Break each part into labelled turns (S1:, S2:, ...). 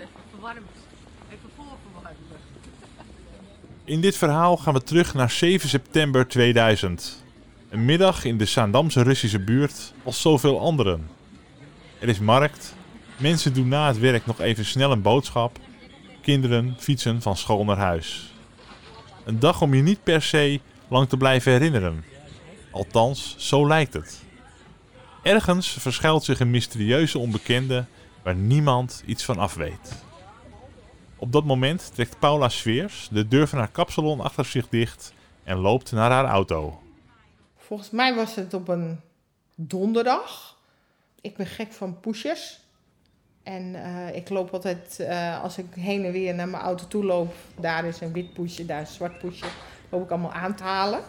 S1: even verwarmd. Even.
S2: In dit verhaal gaan we terug naar 7 september 2000. Een middag in de Zaandamse Russische buurt als zoveel anderen. Er is markt, mensen doen na het werk nog even snel een boodschap, kinderen fietsen van school naar huis. Een dag om je niet per se lang te blijven herinneren. Althans, zo lijkt het. Ergens verschuilt zich een mysterieuze onbekende waar niemand iets van af weet. Op dat moment trekt Paula Sveers de deur van haar kapsalon achter zich dicht en loopt naar haar auto.
S3: Volgens mij was het op een donderdag. Ik ben gek van pushers. En eh, ik loop altijd, eh, als ik heen en weer naar mijn auto toe loop, daar is een wit pusje, daar is een zwart pusje, loop ik allemaal aan te halen.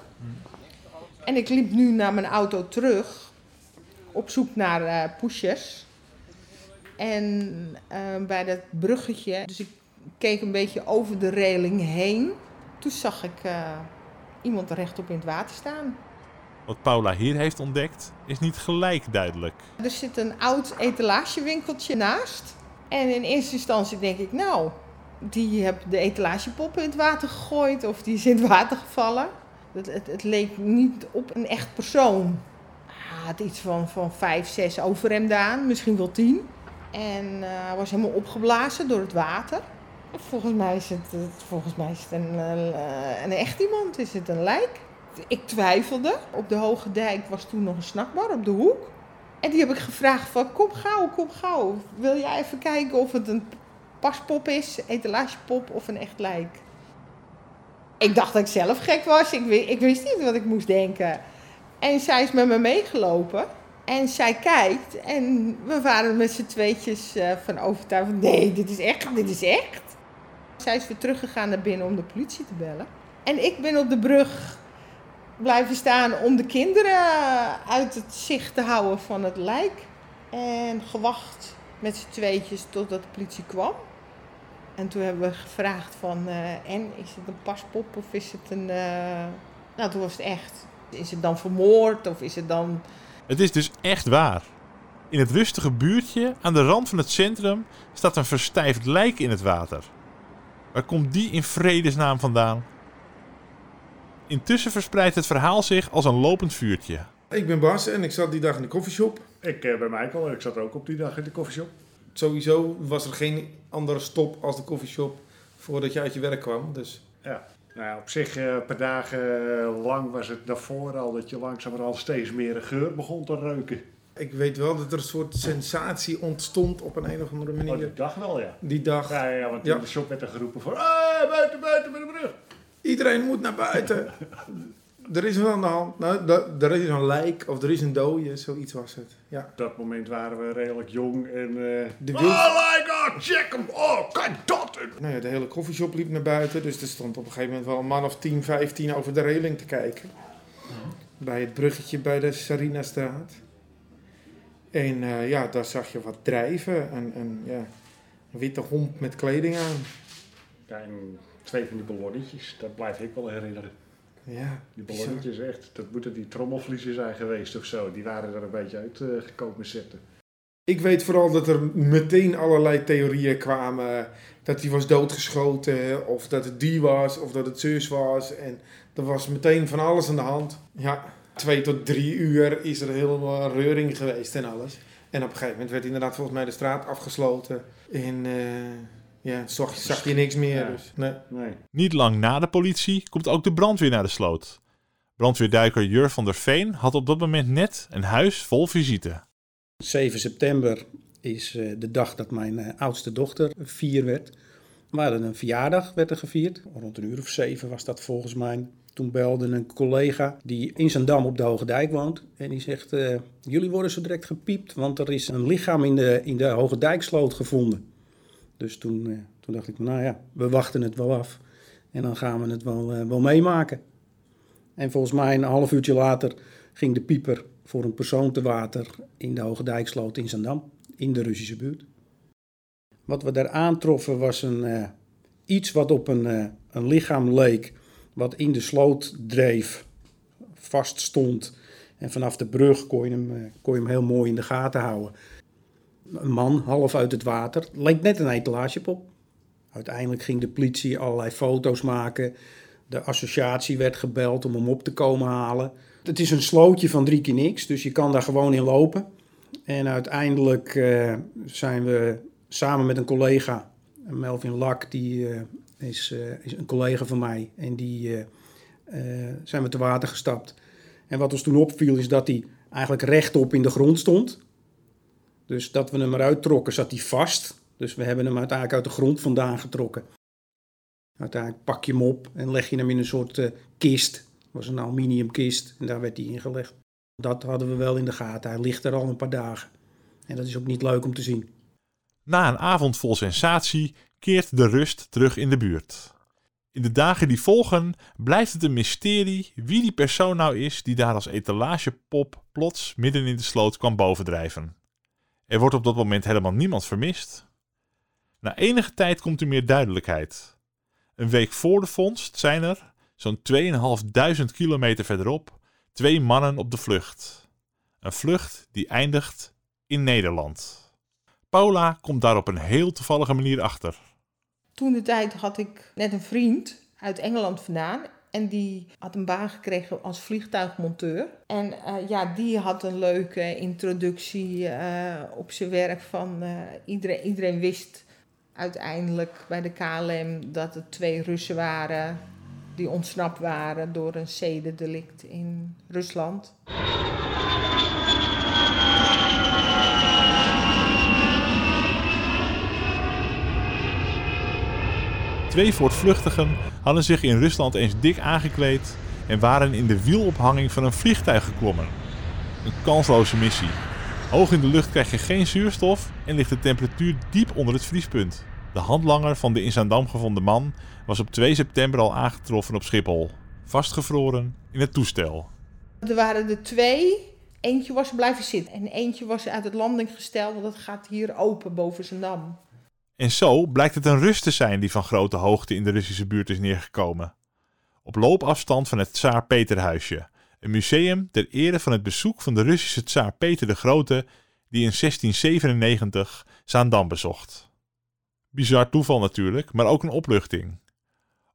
S3: En ik liep nu naar mijn auto terug, op zoek naar eh pushers. En eh, bij dat bruggetje, dus ik keek een beetje over de reling heen. Toen zag ik eh, iemand rechtop in het water staan.
S2: Wat Paula hier heeft ontdekt is niet gelijk duidelijk.
S3: Er zit een oud etalagewinkeltje naast. En in eerste instantie denk ik, nou, die heeft de etalagepoppen in het water gegooid of die is in het water gevallen. Het, het, het leek niet op een echt persoon. Hij had iets van, van vijf, zes overhemden aan, misschien wel tien. En hij was helemaal opgeblazen door het water. Volgens mij is het, volgens mij is het een, eh, een echt iemand, is het een lijk. Ik twijfelde. Op de Hoge Dijk was toen nog een snackbar op de hoek. En die heb ik gevraagd van kom gauw, kom gauw. Wil jij even kijken of het een paspop is, etalagepop of een echt lijk? Ik dacht dat ik zelf gek was. Ik, ik wist niet wat ik moest denken. En zij is met me meegelopen. En zij kijkt en we waren met z'n tweetjes eh, van overtuigd van nee, dit is echt, dit is echt. Zij is weer teruggegaan naar binnen om de politie te bellen. En ik ben op de brug blijven staan om de kinderen uit het zicht te houden van het lijk. En gewacht met z'n tweetjes totdat de politie kwam. En toen hebben we gevraagd van, eh, en is het een paspop of is het een... eh, Nou, toen was het echt. Is het dan vermoord of is het dan...
S2: Het is dus echt waar. In het rustige buurtje aan de rand van het centrum staat een verstijfd lijk in het water. Waar komt die in vredesnaam vandaan? Intussen verspreidt het verhaal zich als een lopend vuurtje.
S4: Ik ben Bas en ik zat die dag in de koffieshop.
S5: Ik eh, ben Michael en ik zat ook op die dag in de koffieshop.
S4: Sowieso was er geen andere stop als de koffieshop voordat je uit je werk kwam. Dus
S5: Ja. Nou ja, op zich, eh, per dagen eh, lang was het daarvoor al dat je langzamerhand steeds meer een geur begon te reuken.
S4: ik weet wel dat er een soort sensatie ontstond op een, een of andere
S5: Oh,
S4: manier.
S5: die dag wel, ja.
S4: Die dag.
S5: Ja, ja, want
S4: Ja.
S5: in de shop werd er geroepen van... "Ah, buiten, buiten met de brug.
S4: Iedereen moet naar buiten. er is wat aan de hand. Nou, er is een lijk of er is een dode, zoiets was het. Ja.
S5: Op dat moment waren we redelijk jong en... eh
S4: De
S5: oh, like, oh, check hem! Oh, kijk dat!
S4: Nou ja, de hele koffieshop liep naar buiten. Dus er stond op een gegeven moment wel een man of 10, 15 over de reling te kijken. Bij het bruggetje bij de Sarinastraat. En eh, ja, daar zag je wat drijven. En, en ja, een witte hond met kleding aan.
S5: Ja, en twee van die ballonnetjes, dat blijf ik wel herinneren.
S4: Ja,
S5: Die
S4: bizar.
S5: ballonnetjes echt, dat moeten die trommelvliezen zijn geweest of zo. Die waren er een beetje uitgekomen gekomen zitten.
S4: Ik weet vooral dat er meteen allerlei theorieën kwamen. Dat hij was doodgeschoten, of dat het die was, of dat het zus was. En er was meteen van alles aan de hand. Ja, twee tot drie uur is er helemaal reuring geweest en alles. En op een gegeven moment werd inderdaad volgens mij de straat afgesloten. En eh, ja, zag, zag je niks meer.
S5: Ja.
S4: Dus, nee.
S5: Nee.
S2: Niet lang na de politie komt ook de brandweer naar de sloot. Brandweerduiker Jur van der Veen had op dat moment net een huis vol visite.
S6: 7 september is eh, de dag dat mijn eh, oudste dochter vier werd. We hadden een verjaardag, werd er gevierd. Rond een uur of zeven was dat volgens mij. Toen belde een collega die in Zandam op de Hoge Dijk woont. En die zegt, eh, jullie worden zo direct gepiept, want er is een lichaam in de, in de Hoge Dijksloot gevonden. Dus toen, eh, toen dacht ik, nou ja, we wachten het wel af. En dan gaan we het wel, eh, wel meemaken. En volgens mij een half uurtje later ging de pieper voor een persoon te water in de Hoge Dijksloot in Zandam, in de Russische buurt. Wat we daar aantroffen was een, eh, iets wat op een, een lichaam leek, wat in de sloot dreef, vast stond. En vanaf de brug kon je hem, kon je hem heel mooi in de gaten houden. Een man half uit het water. Leek net een etalagepop. Uiteindelijk ging de politie allerlei foto's maken. De associatie werd gebeld om hem op te komen halen. Het is een slootje van drie keer niks, dus je kan daar gewoon in lopen. En uiteindelijk uh, zijn we samen met een collega, Melvin Lak, die uh, is, uh, is, een collega van mij. En die zijn we te water gestapt. En wat ons toen opviel is dat hij eigenlijk rechtop in de grond stond. Dus dat we hem eruit trokken, zat hij vast. Dus we hebben hem uiteindelijk uit de grond vandaan getrokken. Uiteindelijk pak je hem op en leg je hem in een soort uh, kist. Het was een aluminiumkist en daar werd hij ingelegd. Dat hadden we wel in de gaten. Hij ligt er al een paar dagen. En dat is ook niet leuk om te zien.
S2: Na een avond vol sensatie keert de rust terug in de buurt. In de dagen die volgen blijft het een mysterie wie die persoon nou is die daar als etalagepop plots midden in de sloot kwam bovendrijven. Er wordt op dat moment helemaal niemand vermist. Na enige tijd komt er meer duidelijkheid. Een week voor de vondst zijn er, zo'n 2500 kilometer verderop, twee mannen op de vlucht. Een vlucht die eindigt in Nederland. Paula komt daar op een heel toevallige manier achter.
S3: Toen de tijd had ik net een vriend uit Engeland vandaan. En die had een baan gekregen als vliegtuigmonteur. En uh, ja, die had een leuke introductie uh, op zijn werk van uh, iedereen, iedereen wist uiteindelijk bij de KLM dat het twee Russen waren die ontsnapt waren door een zedendelict in Rusland.
S2: Twee voortvluchtigen hadden zich in Rusland eens dik aangekleed en waren in de wielophanging van een vliegtuig geklommen. Een kansloze missie. Hoog in de lucht krijg je geen zuurstof en ligt de temperatuur diep onder het vriespunt. De handlanger van de in Zaandam gevonden man was op 2 september al aangetroffen op Schiphol, vastgevroren in het toestel.
S3: Er waren er twee. Eentje was blijven zitten en eentje was uit het landinggestel, want dat gaat hier open boven Zaandam.
S2: En zo blijkt het een Rus te zijn die van grote hoogte in de Russische buurt is neergekomen. Op loopafstand van het Tsaar Peterhuisje, een museum ter ere van het bezoek van de Russische Tsaar Peter de Grote, die in 1697 Zaandam bezocht. Bizar toeval natuurlijk, maar ook een opluchting.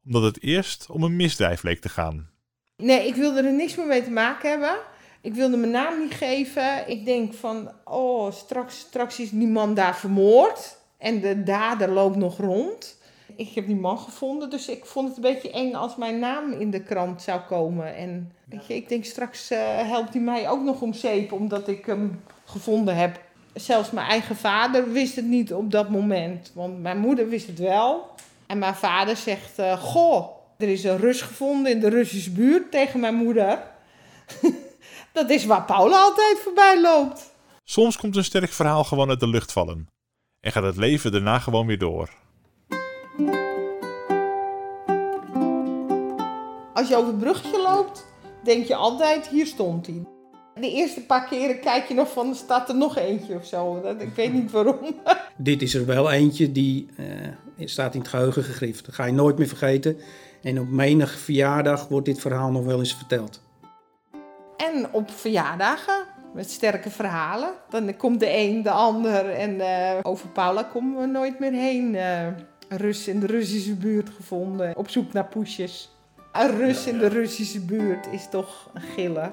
S2: Omdat het eerst om een misdrijf leek te gaan.
S3: Nee, ik wilde er niks meer mee te maken hebben. Ik wilde mijn naam niet geven. Ik denk van, oh, straks, straks is die man daar vermoord. En de dader loopt nog rond. Ik heb die man gevonden, dus ik vond het een beetje eng als mijn naam in de krant zou komen. En weet je, ik denk straks uh, helpt hij mij ook nog om zeep, omdat ik hem gevonden heb. Zelfs mijn eigen vader wist het niet op dat moment, want mijn moeder wist het wel. En mijn vader zegt, uh, goh, er is een Rus gevonden in de Russische buurt tegen mijn moeder. dat is waar Paula altijd voorbij loopt.
S2: Soms komt een sterk verhaal gewoon uit de lucht vallen en gaat het leven daarna gewoon weer door.
S3: Als je over het bruggetje loopt, denk je altijd, hier stond hij. De eerste paar keren kijk je nog van, staat er nog eentje of zo. Ik weet niet waarom.
S6: Dit is er wel eentje die uh, staat in het geheugen gegrift. Dat ga je nooit meer vergeten. En op menig verjaardag wordt dit verhaal nog wel eens verteld.
S3: En op verjaardagen met sterke verhalen. Dan komt de een, de ander en uh, over Paula komen we nooit meer heen. Uh, Rus in de Russische buurt gevonden, op zoek naar poesjes. Een Rus in de Russische buurt is toch een giller.